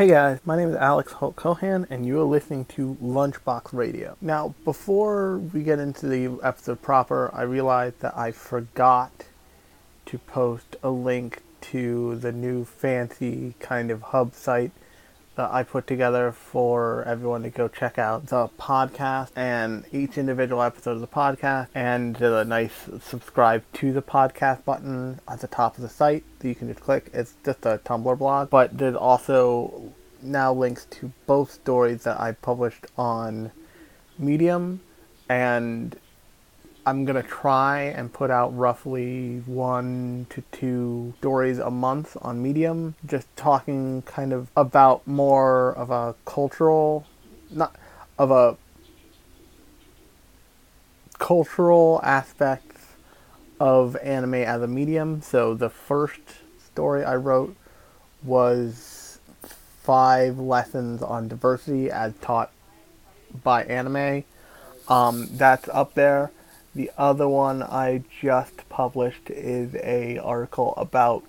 Hey guys, my name is Alex Holt Cohan, and you are listening to Lunchbox Radio. Now, before we get into the episode proper, I realized that I forgot to post a link to the new fancy kind of hub site that I put together for everyone to go check out the podcast and each individual episode of the podcast and the nice subscribe to the podcast button at the top of the site that you can just click. It's just a Tumblr blog, but there's also now links to both stories that I published on Medium and I'm gonna try and put out roughly one to two stories a month on Medium, just talking kind of about more of a cultural, not of a cultural aspects of anime as a medium. So the first story I wrote was five lessons on diversity as taught by anime. Um, that's up there the other one I just published is a article about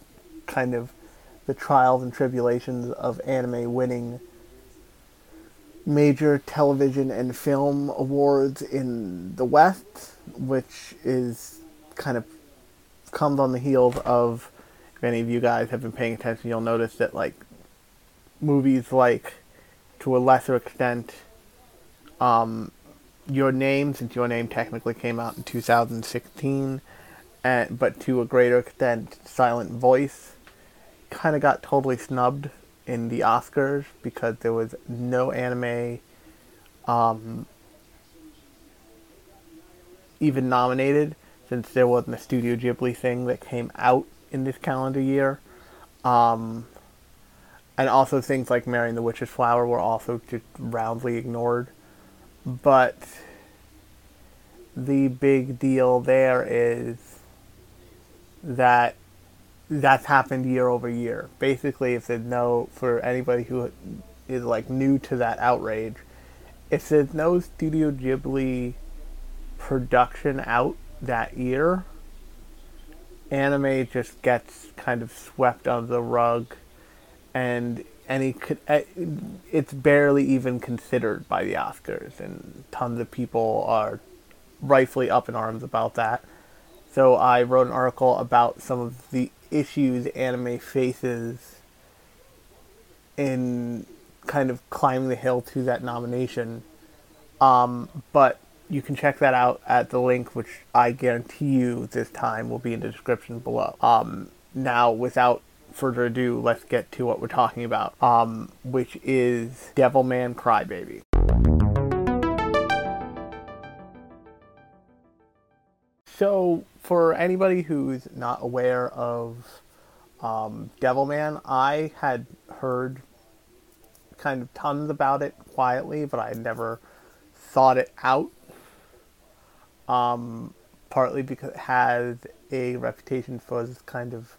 kind of the trials and tribulations of anime winning major television and film awards in the West, which is kind of comes on the heels of if any of you guys have been paying attention, you'll notice that like movies like to a lesser extent um, your Name, since Your Name technically came out in 2016, and but to a greater extent, Silent Voice kind of got totally snubbed in the Oscars because there was no anime um, even nominated since there wasn't a Studio Ghibli thing that came out in this calendar year. Um, and also things like Mary and the Witch's Flower were also just roundly ignored. But the big deal there is that that's happened year over year. Basically, if there's no, for anybody who is like new to that outrage, if there's no Studio Ghibli production out that year, anime just gets kind of swept under the rug and any eh, it's barely even considered by the Oscars, and tons of people are rightfully up in arms about that. So I wrote an article about some of the issues anime faces in kind of climbing the hill to that nomination. Um, but you can check that out at the link, which I guarantee you this time will be in the description below. Um, now, without further ado, let's get to what we're talking about, um, which is Devilman Crybaby. So, for anybody who's not aware of um, Devilman, I had heard kind of tons about it quietly, but I had never thought it out. Um, partly because it has a reputation for this kind of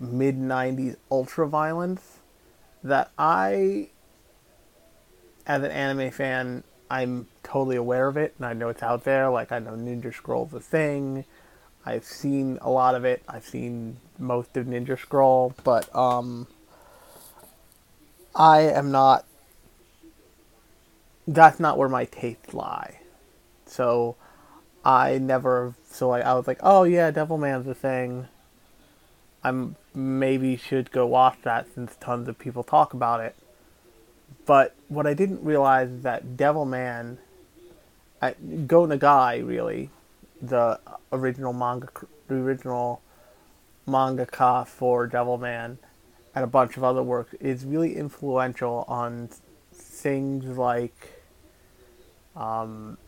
mid 90s ultra violence that I, as an anime fan, I'm totally aware of it and I know it's out there. Like I know Ninja Scroll's a thing. I've seen a lot of it. I've seen most of Ninja Scroll, but um, I am not. That's not where my tastes lie. So I never. So I, I was like, oh yeah, Devilman's a thing. I'm maybe should go watch that since tons of people talk about it. But what I didn't realize is that Devilman, Go Nagai really, the original manga, the original mangaka for Devilman, and a bunch of other works, is really influential on things like, um,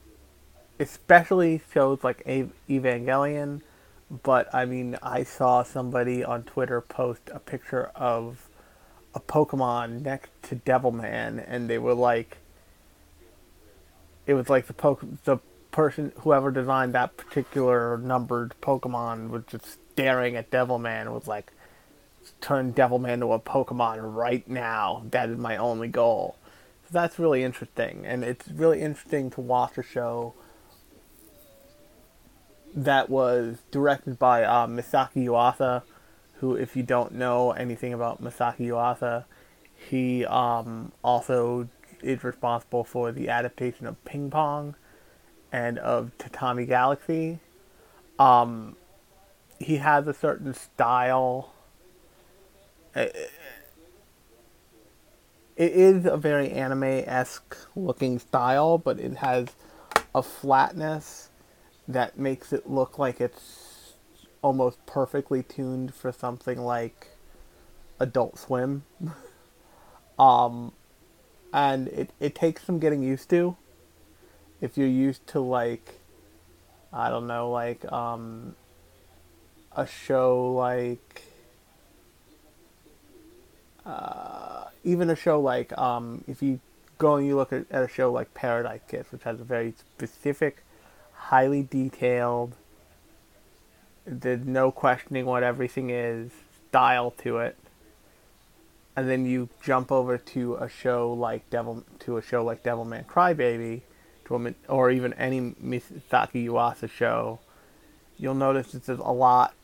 especially shows like Evangelion. But I mean, I saw somebody on Twitter post a picture of a Pokemon next to Devilman, and they were like, it was like the poke the person whoever designed that particular numbered Pokemon was just staring at Devilman was like, turn Devilman to a Pokemon right now. That is my only goal. So that's really interesting, and it's really interesting to watch a show that was directed by uh, Masaaki Yuasa who, if you don't know anything about Masaaki Yuasa, He um, also is responsible for the adaptation of Ping Pong and of Tatami Galaxy. Um, he has a certain style. It, it is a very anime esque looking style, but it has a flatness that makes it look like it's almost perfectly tuned for something like Adult Swim. um, and it, it takes some getting used to. If you're used to like, I don't know, like um, a show like, uh, even a show like um, if you go and you look at, at a show like Paradise Kiss, which has a very specific, highly detailed, there's no questioning what everything is, style to it and then you jump over to a show like Devil to a show like Devilman Crybaby, to a, or even any Misaki Yuasa show, you'll notice there's a lot.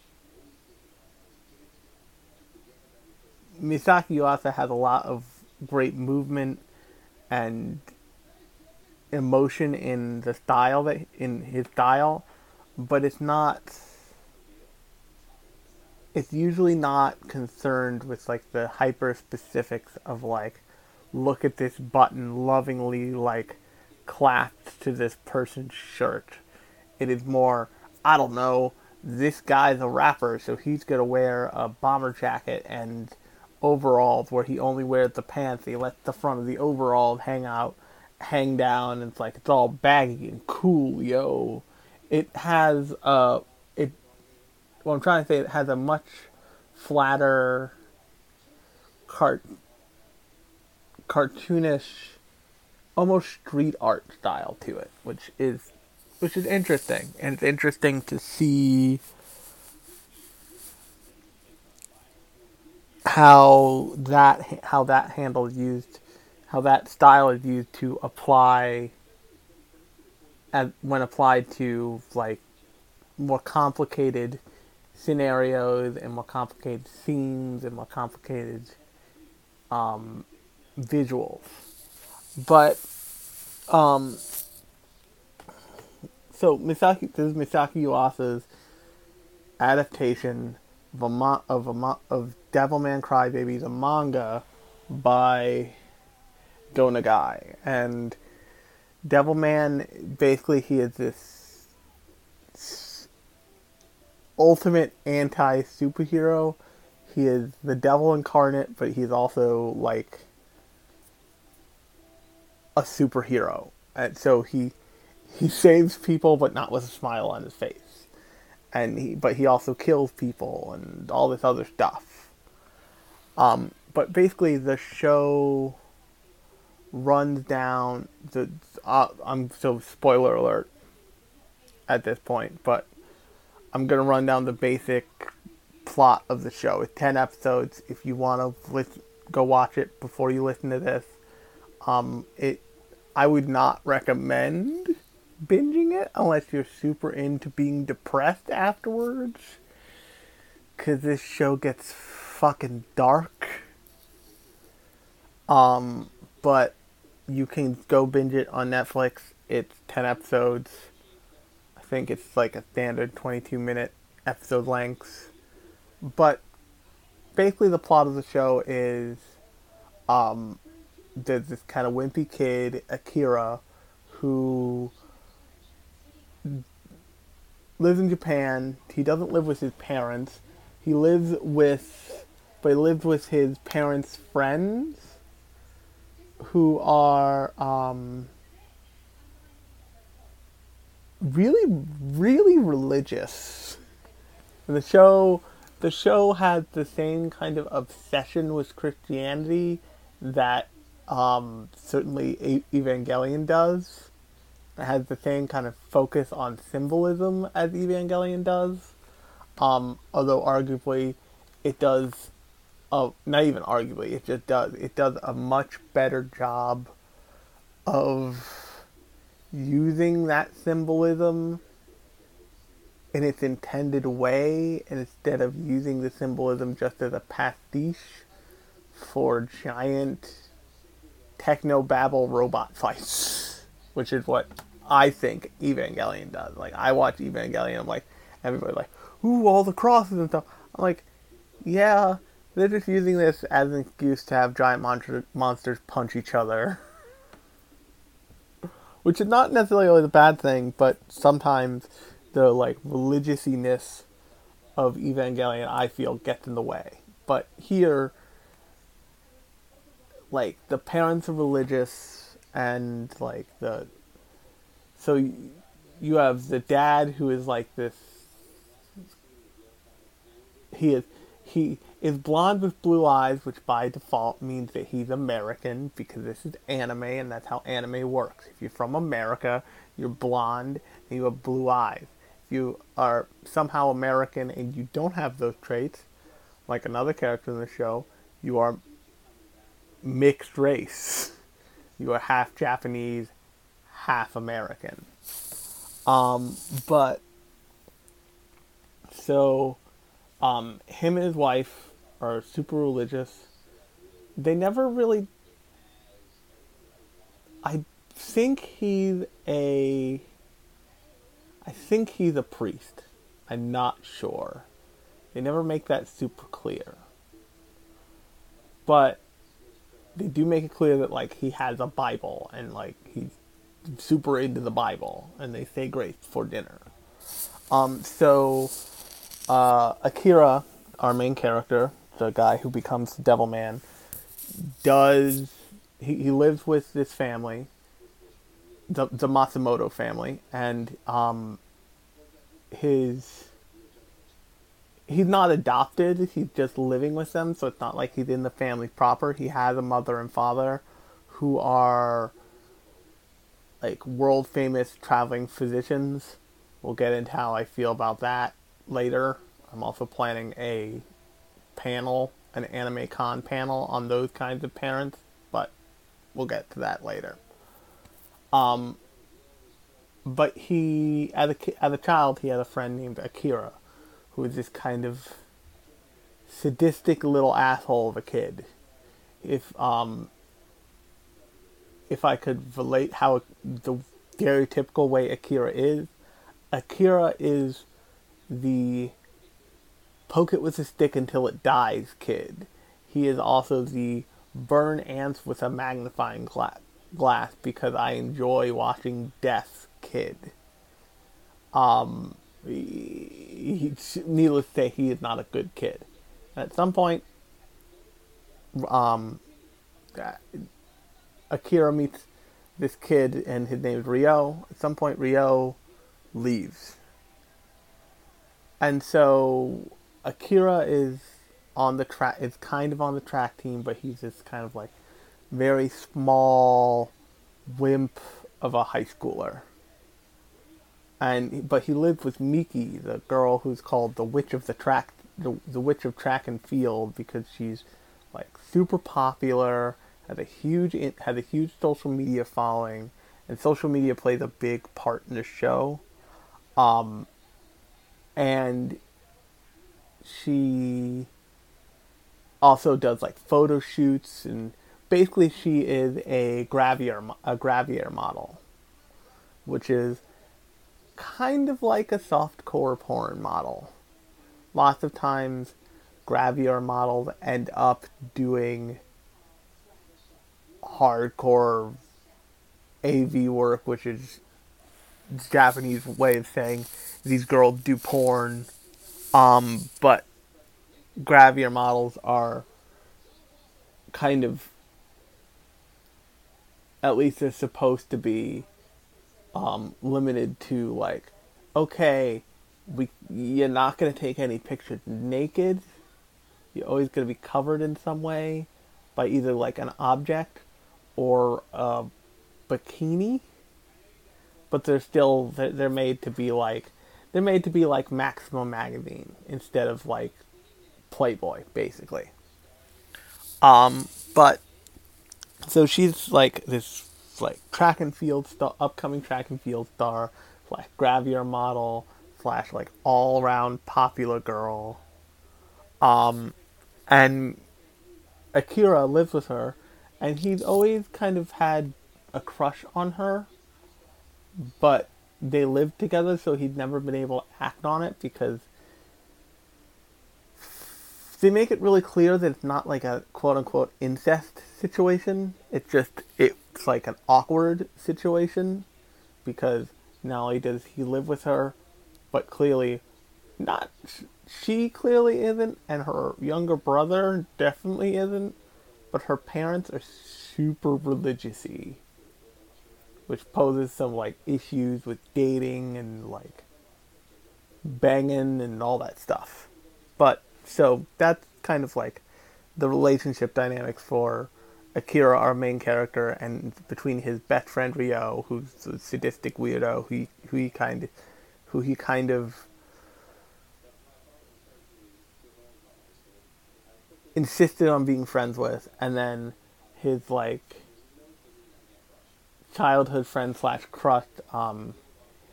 Misaki Yuasa has a lot of great movement and emotion in the style that in his style, but it's not it's usually not concerned with like the hyper specifics of like look at this button lovingly like clasped to this person's shirt. It is more I don't know, this guy's a rapper, so he's gonna wear a bomber jacket and overalls where he only wears the pants, he lets the front of the overalls hang out hang down it's like it's all baggy and cool, yo. It has uh what I'm trying to say, it has a much flatter, cart, cartoonish, almost street art style to it, which is which is interesting, and it's interesting to see how that how that handle used, how that style is used to apply, and when applied to like more complicated scenarios and more complicated scenes and more complicated um, visuals. But um, so Misaki, this is Misaki Yuasa's adaptation of a, of a, of Devilman Crybaby, the manga by Go Nagai, and Devilman basically he is this ultimate anti superhero. He is the devil incarnate, but he's also like a superhero. And so he he saves people but not with a smile on his face. And he but he also kills people and all this other stuff. Um but basically the show runs down the uh, I'm so spoiler alert at this point, but I'm gonna run down the basic plot of the show. It's ten episodes. If you want to listen, go watch it before you listen to this. Um, it, I would not recommend binging it unless you're super into being depressed afterwards. Cause this show gets fucking dark. Um, but you can go binge it on Netflix. It's ten episodes I think it's like a standard 22 minute episode length. But basically, the plot of the show is um, there's this kind of wimpy kid, Akira, who lives in Japan. He doesn't live with his parents. He lives with, but he lives with his parents' friends, who are um, really, really religious. And the show, the show has the same kind of obsession with Christianity that um, certainly Evangelion does. It has the same kind of focus on symbolism as Evangelion does. Um, although arguably, it does. Uh, not even arguably, it just does. It does a much better job of using that symbolism in its intended way instead of using the symbolism just as a pastiche for giant techno babble robot fights, which is what I think Evangelion does. Like I watch Evangelion, I'm like everybody's like, ooh, all the crosses and stuff. I'm like, yeah, they're just using this as an excuse to have giant monster, monsters punch each other. Which is not necessarily a bad thing, but sometimes the like religiousness of Evangelion I feel gets in the way. But here like the parents are religious and like the so you have the dad who is like this he is he is blonde with blue eyes, which by default means that he's American because this is anime and that's how anime works. If you're from America, you're blonde and you have blue eyes. If you are somehow American and you don't have those traits, like another character in the show, you are mixed race. You are half Japanese, half American. Um, but so um, him and his wife are super religious. They never really. I think he's a. I think he's a priest. I'm not sure. They never make that super clear. But they do make it clear that like he has a Bible and like he's super into the Bible and they say grace for dinner. Um, so uh, Akira, our main character, the guy who becomes Devil Man, does he, he lives with this family, the the Matsumoto family, and um, his he's not adopted. He's just living with them, so it's not like he's in the family proper. He has a mother and father who are like world famous traveling physicians. We'll get into how I feel about that later. I'm also planning a panel, an anime con panel on those kinds of parents, but we'll get to that later. Um, but he, as a, as a child, he had a friend named Akira, who was this kind of sadistic little asshole of a kid. If um, if I could relate how the stereotypical way Akira is, Akira is the poke it with a stick until it dies kid. He is also the burn ants with a magnifying gla- glass because I enjoy watching death kid. Um, he, he, needless to say, he is not a good kid. At some point, um, Akira meets this kid, and his name is Ryo. At some point, Ryo leaves. And so Akira is on the track, is kind of on the track team, but he's this kind of like very small wimp of a high schooler. And but he lives with Miki, the girl who's called the witch of the track, the, the witch of track and field, because she's like super popular has a huge has a huge social media following, and social media plays a big part in the show. Um, and she also does like photo shoots, and basically she is a Gravure a Gravure model, which is kind of like a soft core porn model. Lots of times, Gravure models end up doing hardcore AV work, which is Japanese way of saying these girls do porn. Um, but Gravure models are kind of, at least they're supposed to be, um, limited to like, okay, we you're not gonna take any pictures naked. You're always gonna be covered in some way by either like an object or a bikini, but they're still they're made to be like they're made to be like Maxim magazine instead of like Playboy, basically. Um, but so she's like this like track and field star, upcoming track and field star, like Gravure model, slash like all around popular girl. Um, and Akira lives with her, and he's always kind of had a crush on her, but they lived together, so he'd never been able to act on it because they make it really clear that it's not like a quote unquote incest situation. It's just it's like an awkward situation because not only does he live with her, but clearly not she clearly isn't, and her younger brother definitely isn't, but her parents are super religiousy, which poses some like issues with dating and like banging and all that stuff. But so that's kind of like the relationship dynamics for Akira, our main character, and between his best friend Ryo, who's a sadistic weirdo, who he, who he kind of, who he kind of insisted on being friends with, and then his like childhood friend slash crush, um,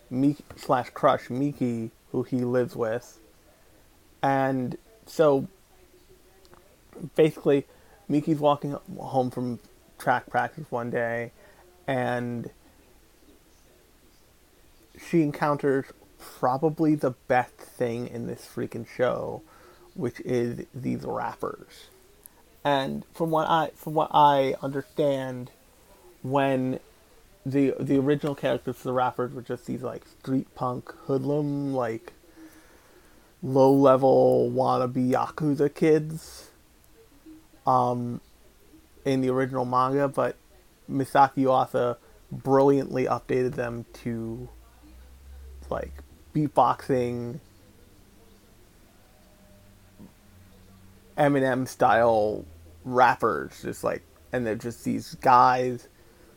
Miki, slash crush Miki, who he lives with, and so basically, Miki's walking home from track practice one day, and she encounters probably the best thing in this freaking show, which is these rappers. And from what I from what I understand, when the the original characters the rappers were just these like street punk hoodlum like low level wannabe yakuza kids um, in the original manga, but Masaaki Yuasa brilliantly updated them to like beatboxing Eminem style rappers, just like, and they're just these guys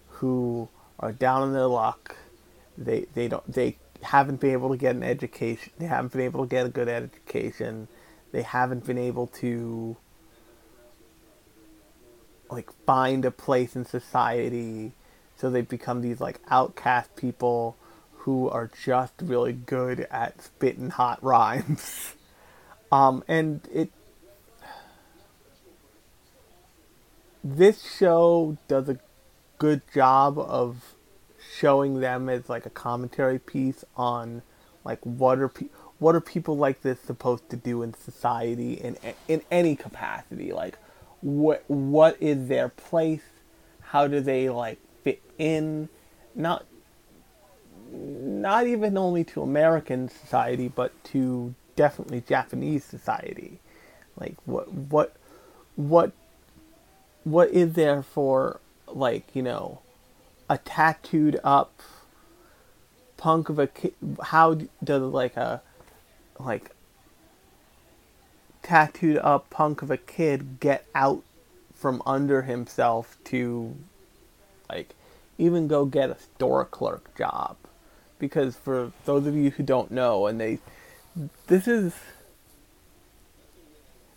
who are down in their luck. They they don't they haven't been able to get an education. They haven't been able to get a good education. They haven't been able to like find a place in society. So they've become these like outcast people who are just really good at spitting hot rhymes. Um, and it this show does a good job of showing them as like a commentary piece on like what are pe- what are people like this supposed to do in society in in any capacity? Like what what is their place? How do they like fit in? Not not even only to American society but to definitely Japanese society. Like what what what what is there for like you know a tattooed up punk of a how does like a like tattooed up punk of a kid get out from under himself to like even go get a store clerk job because for those of you who don't know and they this is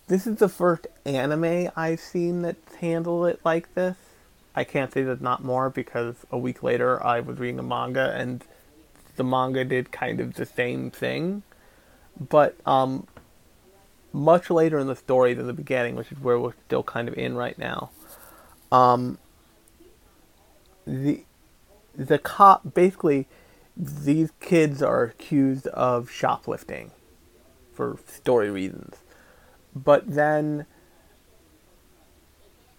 this is the first anime I've seen that handled it like this. I can't say that not more because a week later I was reading a manga and the manga did kind of the same thing. But um, much later in the story than the beginning, which is where we're still kind of in right now, um, the the cop basically these kids are accused of shoplifting for story reasons but then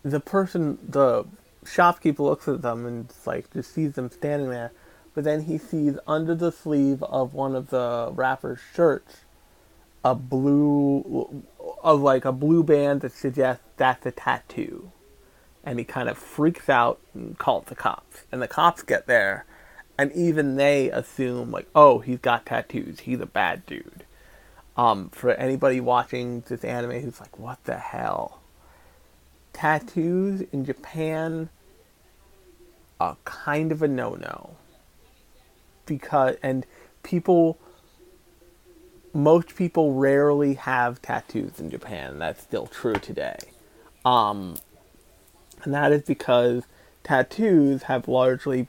the person, the shopkeeper looks at them and like just sees them standing there, but then he sees under the sleeve of one of the rapper's shirts a blue, of like a blue band that suggests that's a tattoo. And he kind of freaks out and calls the cops. And the cops get there, and even they assume, like, oh, he's got tattoos. He's a bad dude. Um, for anybody watching this anime who's like, what the hell? Tattoos in Japan are kind of a no no. Because, and people, most people rarely have tattoos in Japan. That's still true today. Um, and that is because tattoos have largely,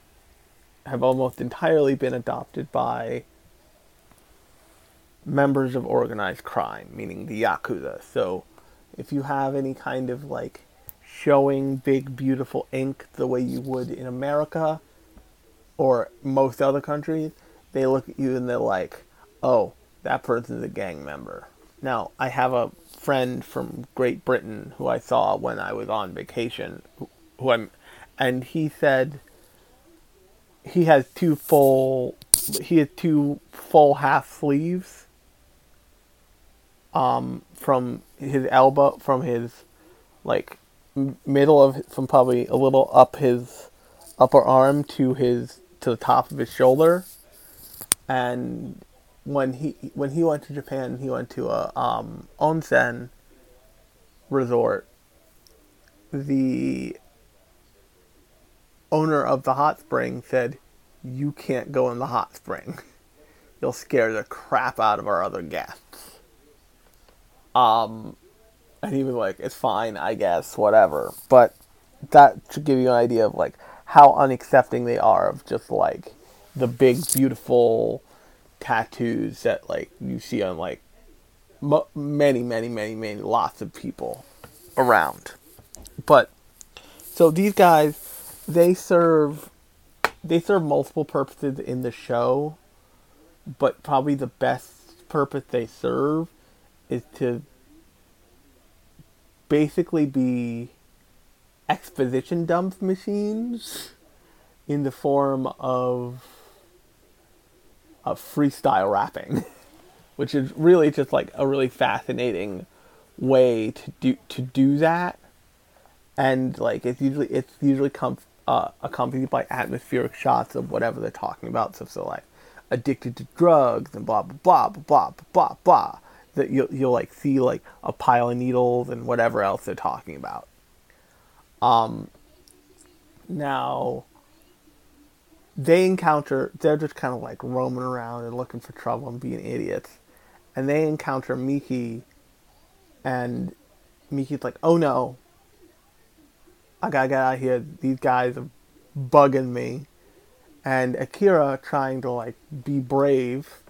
have almost entirely been adopted by members of organized crime, meaning the Yakuza. So if you have any kind of like showing big, beautiful ink the way you would in America or most other countries, they look at you and they're like, oh, that person's a gang member. Now, I have a friend from Great Britain who I saw when I was on vacation, who, who I'm, and he said he has two full, he has two full half sleeves, um, from his elbow, from his, like, middle of, from probably a little up his upper arm to his, to the top of his shoulder, and when he when he went to Japan, he went to a um, onsen resort. The owner of the hot spring said, "You can't go in the hot spring. You'll scare the crap out of our other guests." Um, and he was like, "It's fine, I guess, whatever." But that should give you an idea of like how unaccepting they are of just like the big, beautiful tattoos that like you see on like m- many, many, many, many lots of people around. But so these guys, they serve they serve multiple purposes in the show, but probably the best purpose they serve is to basically be exposition dump machines in the form of of freestyle rapping, which is really just like a really fascinating way to do to do that. And like it's usually it's usually uh, accompanied by atmospheric shots of whatever they're talking about. So, so like addicted to drugs and blah blah blah blah blah blah blah. That you'll you'll like see like a pile of needles and whatever else they're talking about. Um. Now they encounter they're just kind of like roaming around and looking for trouble and being idiots and they encounter miki and miki's like oh no i gotta get out of here these guys are bugging me and akira trying to like be brave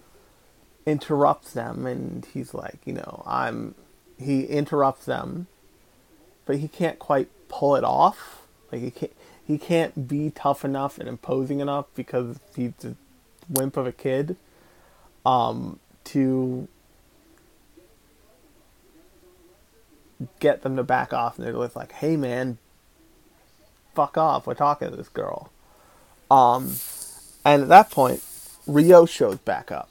interrupts them and he's like you know i'm he interrupts them but he can't quite pull it off. Like he can't he can't be tough enough and imposing enough because he's a wimp of a kid um, to get them to back off. And they're just like hey man fuck off. We're talking to this girl. Um, and at that point Ryo shows back up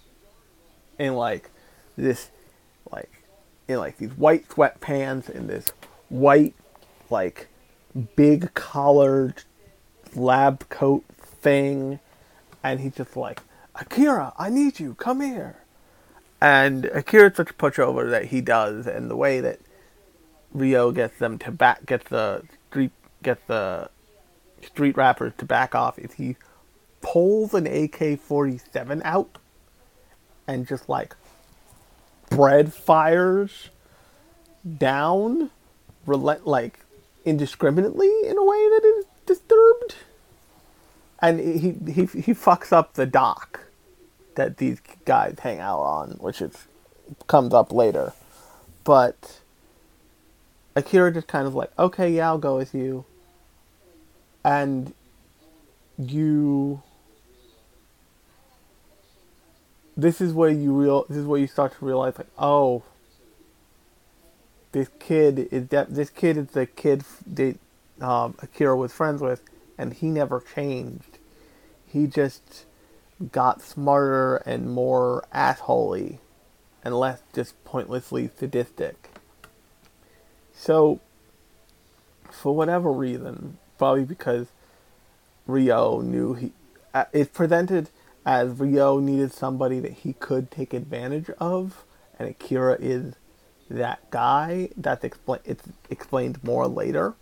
in like this like in like these white sweatpants and this white like big collared lab coat thing, and he's just like, Akira, I need you, come here. And Akira's such a pushover that he does, and the way that ryo gets them to back, gets the street, gets the street rappers to back off is he pulls an AK-47 out and just like bread fires down, relent like indiscriminately in a way that is disturbed. And he he he fucks up the dock that these guys hang out on, which is comes up later. But Akira just kind of like, okay, yeah, I'll go with you. And you this is where you real this is where you start to realize like, oh, this kid is that this kid is the kid that um, Akira was friends with, and he never changed. He just got smarter and more assholey, and less just pointlessly sadistic. So, for whatever reason, probably because Ryo knew he, uh, it presented as Ryo needed somebody that he could take advantage of, and Akira is that guy. That's explain it's explained more later.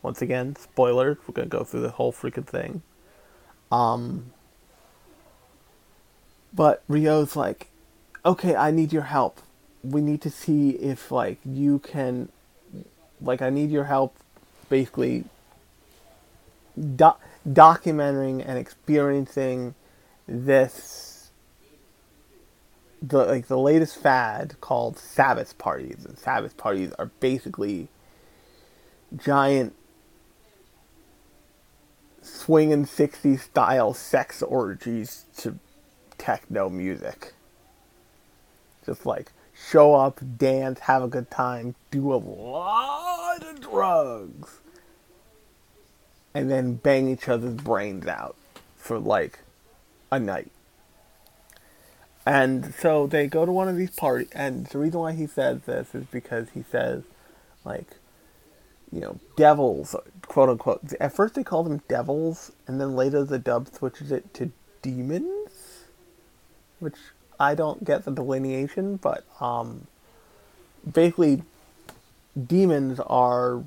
Once again, spoilers. We're gonna go through the whole freaking thing. Um, but Ryo's like, okay, I need your help. We need to see if like you can, like, I need your help, basically. Do- documenting and experiencing this the like the latest fad called Sabbath parties, and Sabbath parties are basically giant swinging 60s style sex orgies to techno music. Just like show up, dance, have a good time, do a lot of drugs, and then bang each other's brains out for like a night. And so they go to one of these parties, and the reason why he says this is because he says, like, you know, devils, quote unquote. At first they call them devils, and then later the dub switches it to demons, which I don't get the delineation, but um, basically, demons are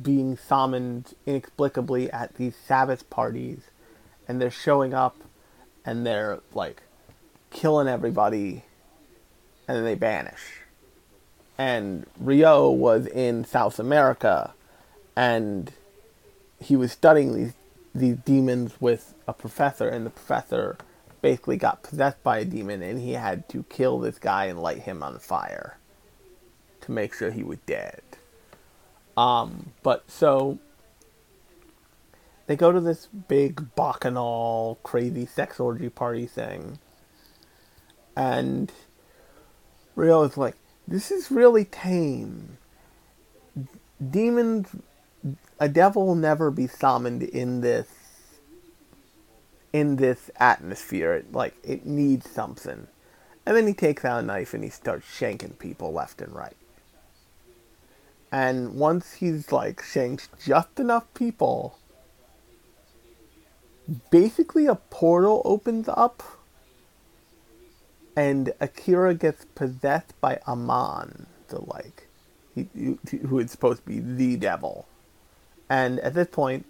being summoned inexplicably at these Sabbath parties, and they're showing up, and they're like killing everybody, and then they vanish. And Ryo was in South America, and he was studying these these demons with a professor, and the professor basically got possessed by a demon, and he had to kill this guy and light him on fire to make sure he was dead. Um, but so they go to this big bacchanal, crazy sex orgy party thing, and Ryo is like, "This is really tame. Demons, a devil will never be summoned in this." in this atmosphere. It, like it needs something. And then he takes out a knife and he starts shanking people left and right. And once he's like shanked just enough people, basically a portal opens up and Akira gets possessed by Amon, the like he, who is supposed to be the devil. And at this point,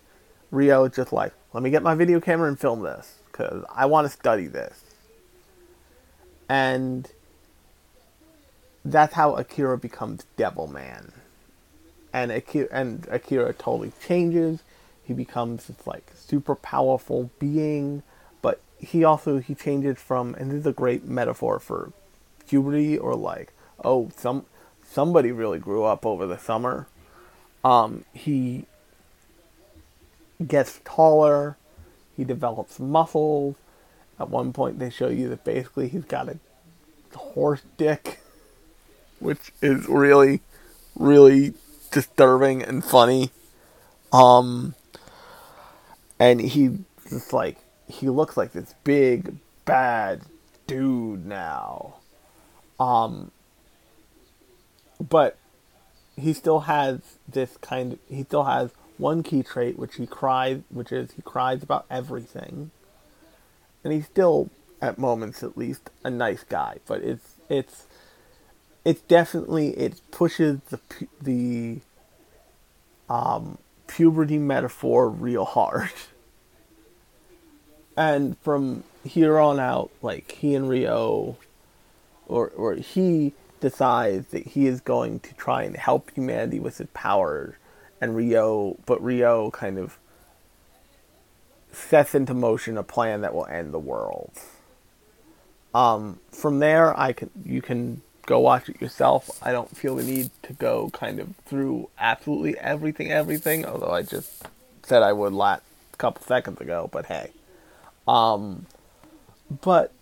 Ryo is just like, let me get my video camera and film this because I want to study this. And that's how Akira becomes Devil Man. And Akira, and Akira totally changes. He becomes this like super powerful being, but he also he changes from and this is a great metaphor for puberty or like oh some somebody really grew up over the summer. Um, he gets taller, he develops muscles. At one point, they show you that basically he's got a horse dick, which is really, really disturbing and funny. Um, and he just like he looks like this big bad dude now. Um, but he still has this kind of he still has one key trait which he cries which is he cries about everything and he's still at moments at least a nice guy but it's it's it's definitely it pushes the the um, puberty metaphor real hard and from here on out like he and Ryo, or or he decides that he is going to try and help humanity with his power, and Ryo, but Rio kind of sets into motion a plan that will end the world. Um, from there, I can you can go watch it yourself. I don't feel the need to go kind of through absolutely everything, everything. Although I just said I would last a couple seconds ago, but hey, um, but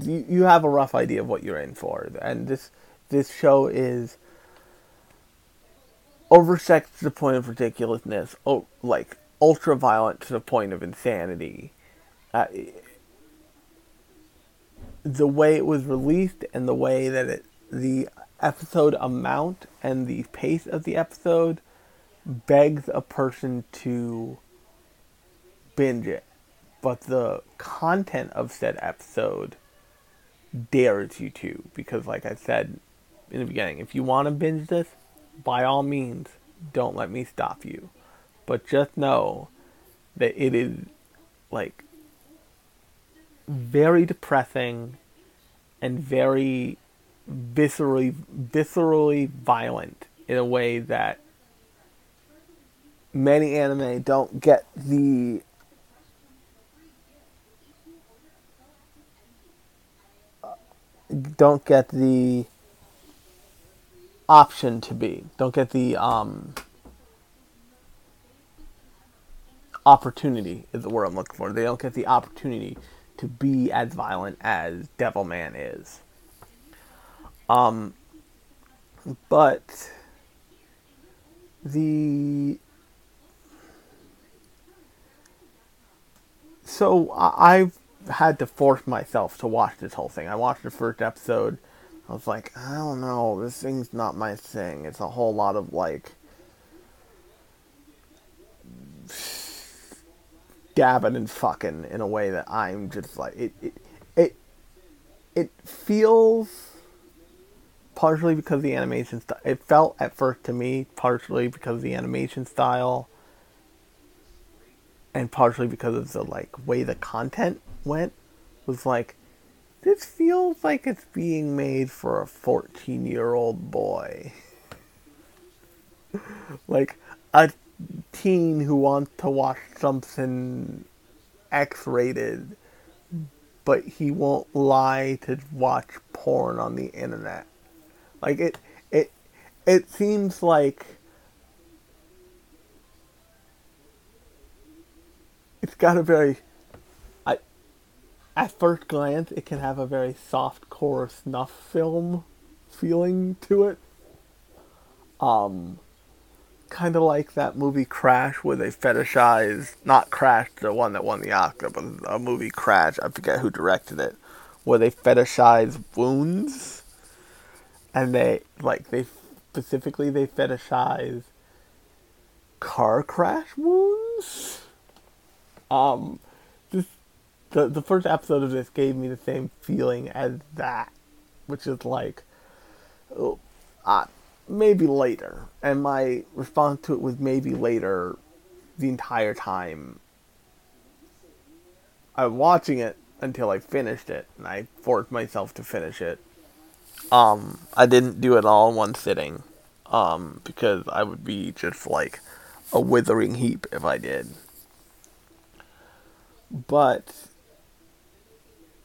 you you have a rough idea of what you're in for, and this this show is oversexed to the point of ridiculousness, oh, like ultra violent to the point of insanity. Uh, the way it was released and the way that it, the episode amount and the pace of the episode begs a person to binge it. But the content of said episode dares you to. Because, like I said in the beginning, if you want to binge this, by all means, don't let me stop you. But just know that it is like very depressing and very viscerally viscerally violent in a way that many anime don't get the don't get the option to be. Don't get the um, opportunity is the word I'm looking for. They don't get the opportunity to be as violent as Devilman is. Um, but the so I've had to force myself to watch this whole thing. I watched the first episode. I was like, I don't know, this thing's not my thing. It's a whole lot of like dabbing and fucking in a way that I'm just like it it it, it feels partially because the animation style. It felt at first to me partially because the animation style, and partially because of the like way the content went. Was like, this feels like it's being made for a fourteen-year-old boy. like a teen who wants to watch something X-rated, but he won't lie to watch porn on the internet. Like it, it, it seems like it's got a very, I, at first glance, it can have a very soft core snuff film feeling to it. Um, kind of like that movie Crash, where they fetishize not Crash, the one that won the Oscar, but a movie Crash. I forget who directed it, where they fetishize wounds and they like they specifically they fetishize car crash wounds. Um, this the the first episode of this gave me the same feeling as that, which is like, oh, uh, maybe later, and my response to it was maybe later, the entire time. I was watching it until I finished it, and I forced myself to finish it um, I didn't do it all in one sitting, um, because I would be just like a withering heap if I did. But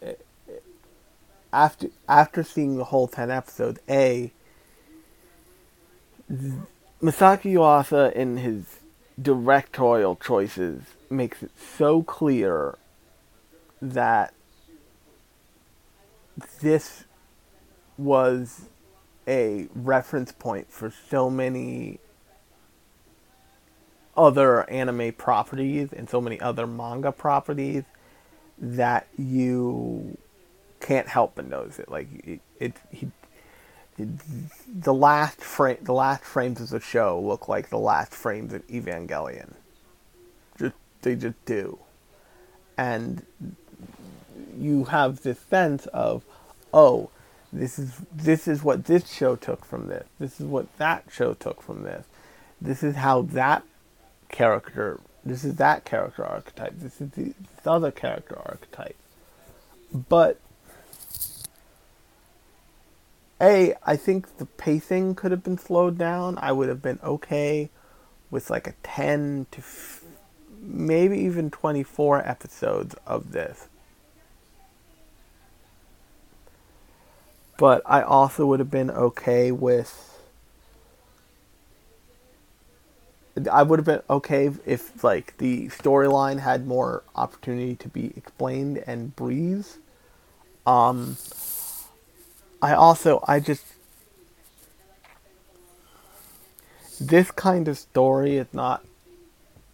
eh, after after seeing the whole ten episodes, a Masaaki Yuasa in his directorial choices makes it so clear that this was a reference point for so many other anime properties and so many other manga properties that you can't help but notice it. Like it, it he, the last frame, the last frames of the show look like the last frames of Evangelion. Just they just do, and you have this sense of, oh, this is this is what this show took from this. This is what that show took from this. This is how that character. This is that character archetype. This is the this other character archetype. But a, I think the pacing could have been slowed down. I would have been okay with like a 10 to f- maybe even 24 episodes of this. but I also would have been okay with. I would have been okay if like the storyline had more opportunity to be explained and breathe. Um, I also I just this kind of story is not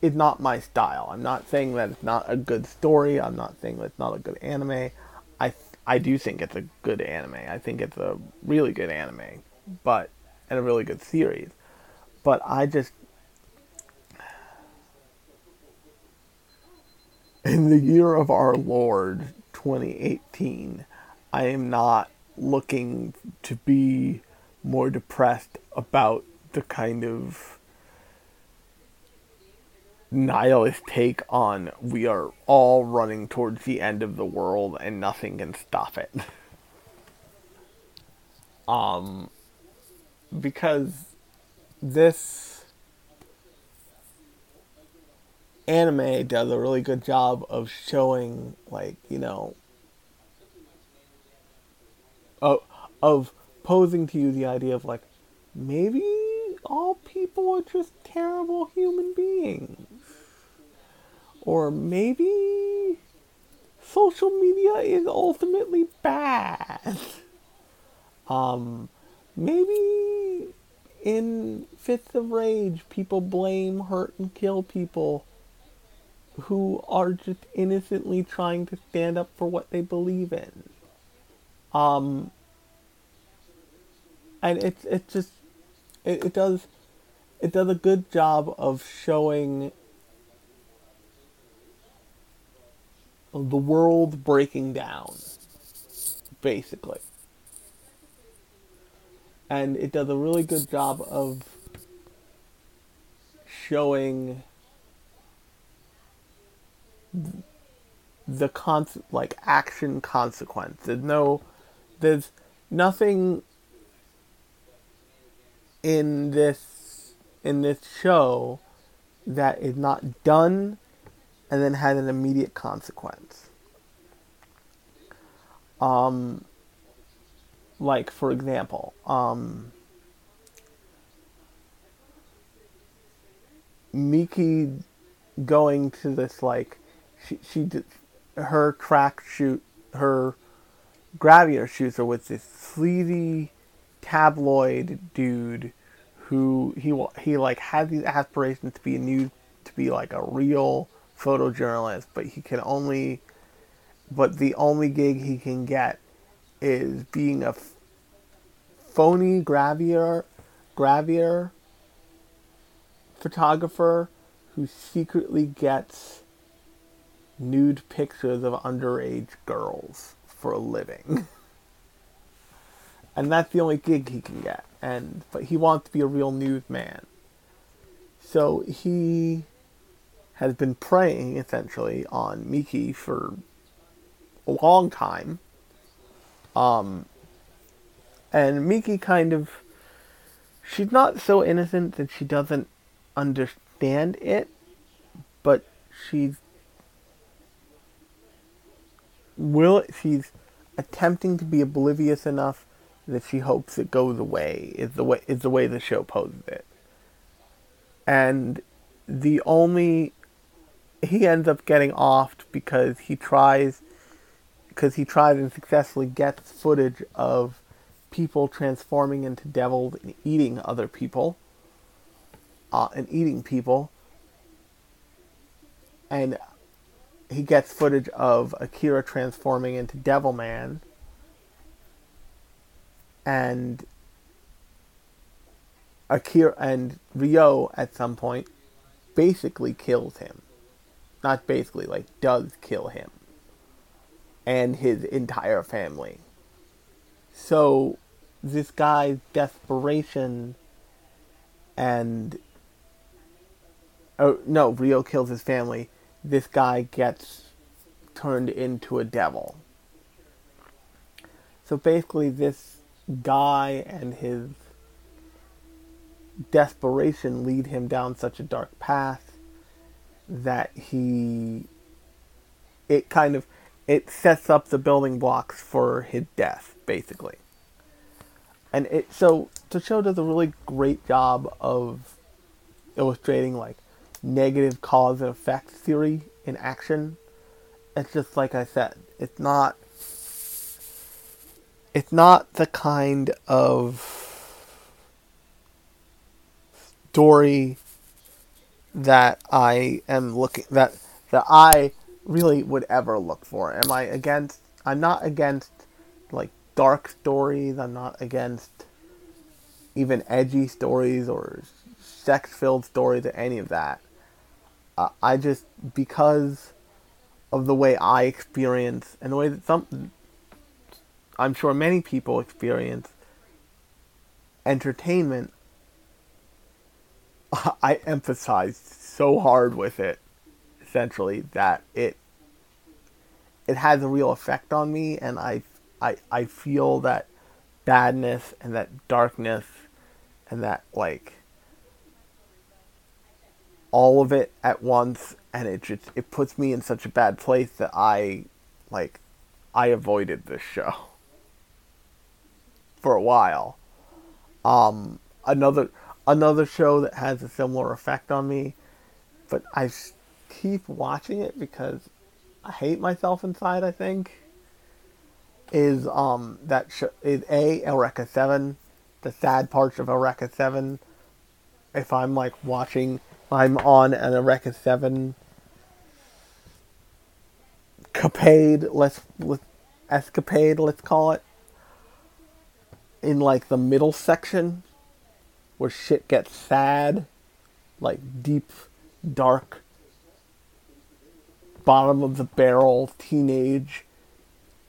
is not my style. I'm not saying that it's not a good story. I'm not saying that it's not a good anime. I I do think it's a good anime. I think it's a really good anime, but and a really good series. But I just in the year of our Lord 2018, I am not looking to be more depressed about the kind of nihilist take on we are all running towards the end of the world and nothing can stop it. um because this anime does a really good job of showing like, you know, of, of posing to you the idea of like maybe all people are just terrible human beings. Or maybe social media is ultimately bad. Um, maybe in fits of rage, people blame, hurt, and kill people who are just innocently trying to stand up for what they believe in. Um, and it's it just it, it does it does a good job of showing the world breaking down, basically. And it does a really good job of showing the con like action consequence. There's no, there's nothing in this in this show that is not done and then has an immediate consequence. Um, like for example, um, Miki going to this like she she did her track shoot her gravure shoots are with this sleazy tabloid dude who he he like had these aspirations to be a new to be like a real photojournalist, but he can only but the only gig he can get is being a phony gravure gravure photographer who secretly gets nude pictures of underage girls for a living. and that's the only gig he can get. And but he wants to be a real newsman. So he has been preying essentially on Miki for a long time. Um, and Miki kind of she's not so innocent that she doesn't understand it, but she's will she's attempting to be oblivious enough that she hopes it goes away is the way is the way the show poses it. And the only he ends up getting offed because he tries because he tries and successfully gets footage of people transforming into devils and eating other people uh, and eating people and he gets footage of Akira transforming into Devilman and Akira and Ryo at some point basically kills him. Not basically, like does kill him and his entire family. So this guy's desperation and oh no, Ryo kills his family. This guy gets turned into a devil. So basically this guy and his desperation lead him down such a dark path that he it kind of it sets up the building blocks for his death basically and it so the does a really great job of illustrating like negative cause and effect theory in action it's just like i said it's not it's not the kind of story that I am looking that that I really would ever look for. Am I against? I'm not against like dark stories. I'm not against even edgy stories or sex-filled stories or any of that. Uh, I just because of the way I experience and the way that some I'm sure many people experience entertainment, I emphasized so hard with it, essentially, that it it has a real effect on me, and I I I feel that badness and that darkness and that like all of it at once and it just it puts me in such a bad place that I like I avoided this show for a while. Um, another another show that has a similar effect on me, but I keep watching it because I hate myself inside. I think is um that sh- is a Eureka Seven, the sad parts of Eureka Seven. If I'm like watching, I'm on an Eureka Seven capade. Let's let escapade. Let's call it in like the middle section where shit gets sad, like deep, dark, bottom of the barrel, teenage,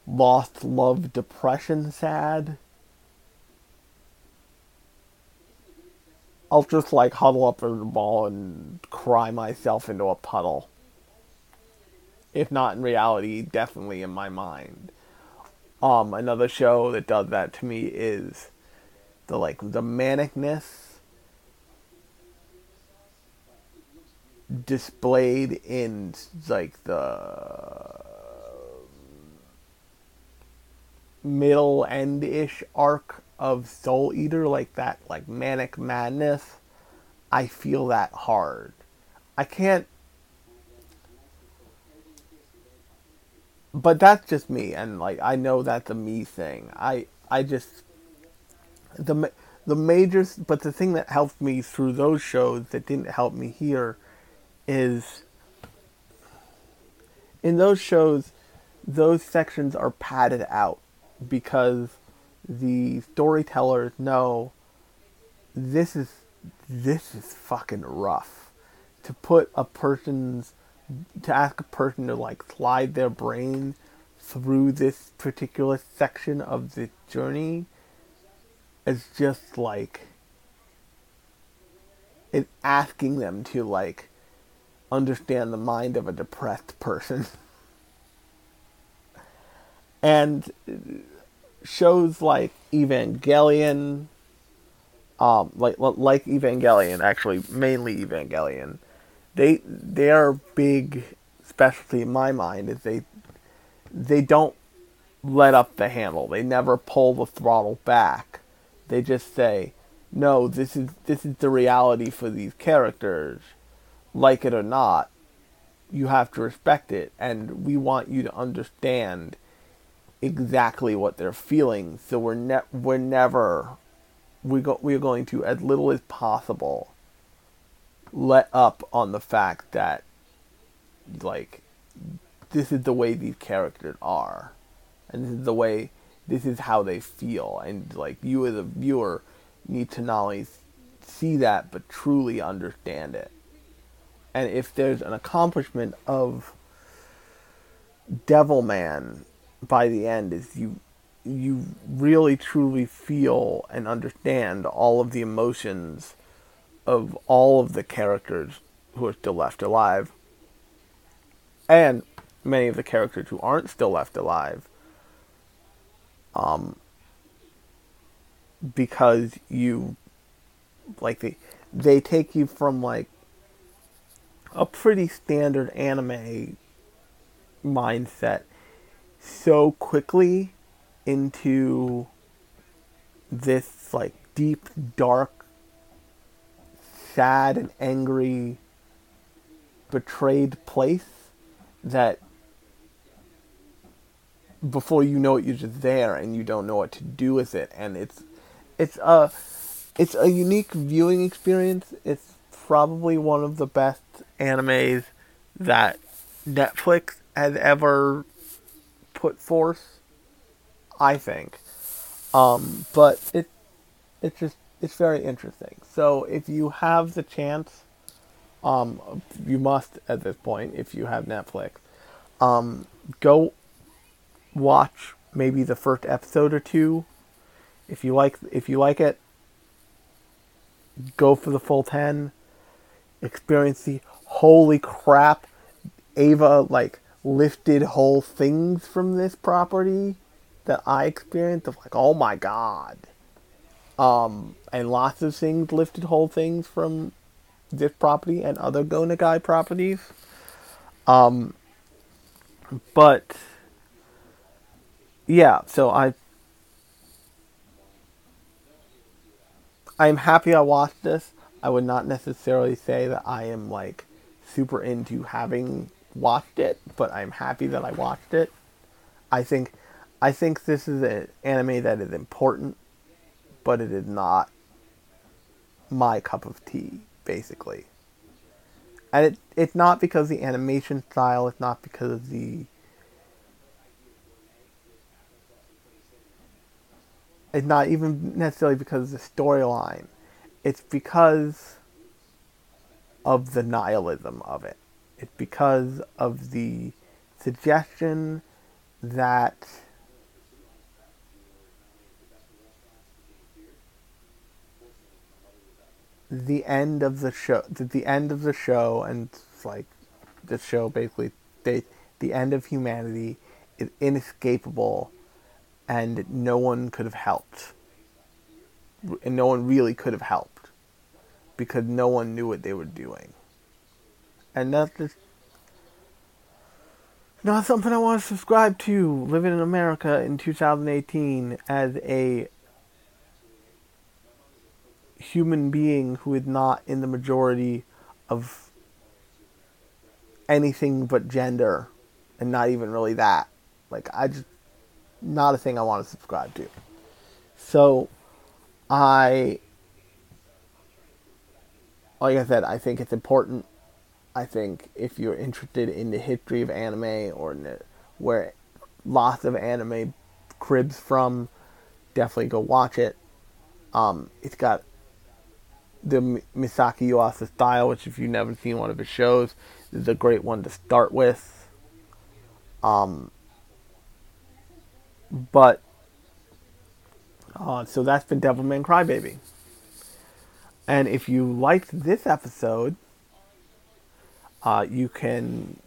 lost love, depression sad. I'll just like huddle up in the ball and cry myself into a puddle. If not in reality, definitely in my mind. Um, another show that does that to me is the like the manicness displayed in like the middle end ish arc of Soul Eater, like that like manic madness. I feel that hard. I can't but that's just me, and like I know that's a me thing. I I just the the majors, but the thing that helped me through those shows that didn't help me here is in those shows those sections are padded out because the storytellers know this is this is fucking rough. To put a person's to ask a person to like slide their brain through this particular section of the journey is just like it's asking them to like understand the mind of a depressed person. And shows like evangelion um like like evangelion actually mainly evangelion they their big specialty in my mind is they they don't let up the handle. They never pull the throttle back. They just say, "No, this is this is the reality for these characters. Like it or not, you have to respect it and we want you to understand exactly what they're feeling. So we're ne- we're never we go we're going to as little as possible let up on the fact that like this is the way these characters are. And this is the way this is how they feel. And like you as a viewer need to not only see that but truly understand it. And if there's an accomplishment of devilman by the end is you you really truly feel and understand all of the emotions of all of the characters who are still left alive, and many of the characters who aren't still left alive, um, because you, like they, they take you from like a pretty standard anime mindset so quickly into this like deep dark sad and angry, betrayed place that before you know it, you're just there and you don't know what to do with it. And it's it's a it's a unique viewing experience. It's probably one of the best animes that Netflix has ever put forth. I think, um, but it it's just it's very interesting. So if you have the chance, um, you must at this point if you have Netflix, um, go watch maybe the first episode or two. If you like, if you like it, go for the full ten. Experience the holy crap, Eva like lifted whole things from this property that I experienced of like, oh my god. Um, and lots of things lifted whole things from this property and other Go Nagai properties. Um, but yeah, so I I'm happy I watched this. I would not necessarily say that I am like super into having watched it, but I'm happy that I watched it. I think I think this is an anime that is important, but it is not my cup of tea, basically. And it it's not because the animation style, it's not because of the it's not even necessarily because of the storyline. It's because of the nihilism of it. It's because of the suggestion that the end of the show, the end of the show, and like the show basically states the end of humanity is inescapable, and no one could have helped, and no one really could have helped, because no one knew what they were doing, and that's not something I want to subscribe to. Living in America in 2018 as a human being who is not in the majority of anything but gender and not even really that. Like I just not a thing I want to subscribe to. So I like I said, I think it's important. I think if you're interested in the history of anime or where lots of anime cribs from, definitely go watch it. Um, it's got the Masaaki Yuasa style, which if you've never seen one of his shows, is a great one to start with. Um, but uh, so that's been Devilman Crybaby. And if you liked this episode, uh, you can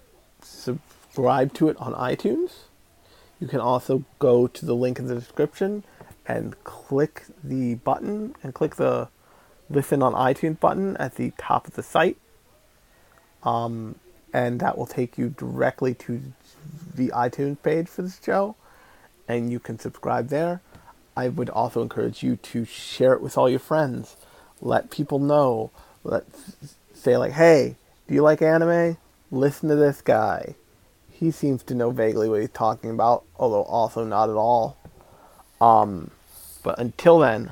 subscribe to it on iTunes. You can also go to the link in the description and click the button and click the listen on iTunes button at the top of the site. Um, and that will take you directly to the iTunes page for this show, and you can subscribe there. I would also encourage you to share it with all your friends. Let people know. Let say like, "Hey, do you like anime? Listen to this guy. He seems to know vaguely what he's talking about, although also not at all." Um, but until then,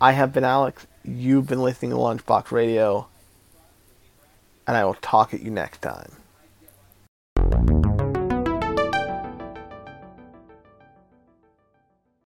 I have been Alex, You've been listening to Lunchbox Radio, and I will talk at you next time.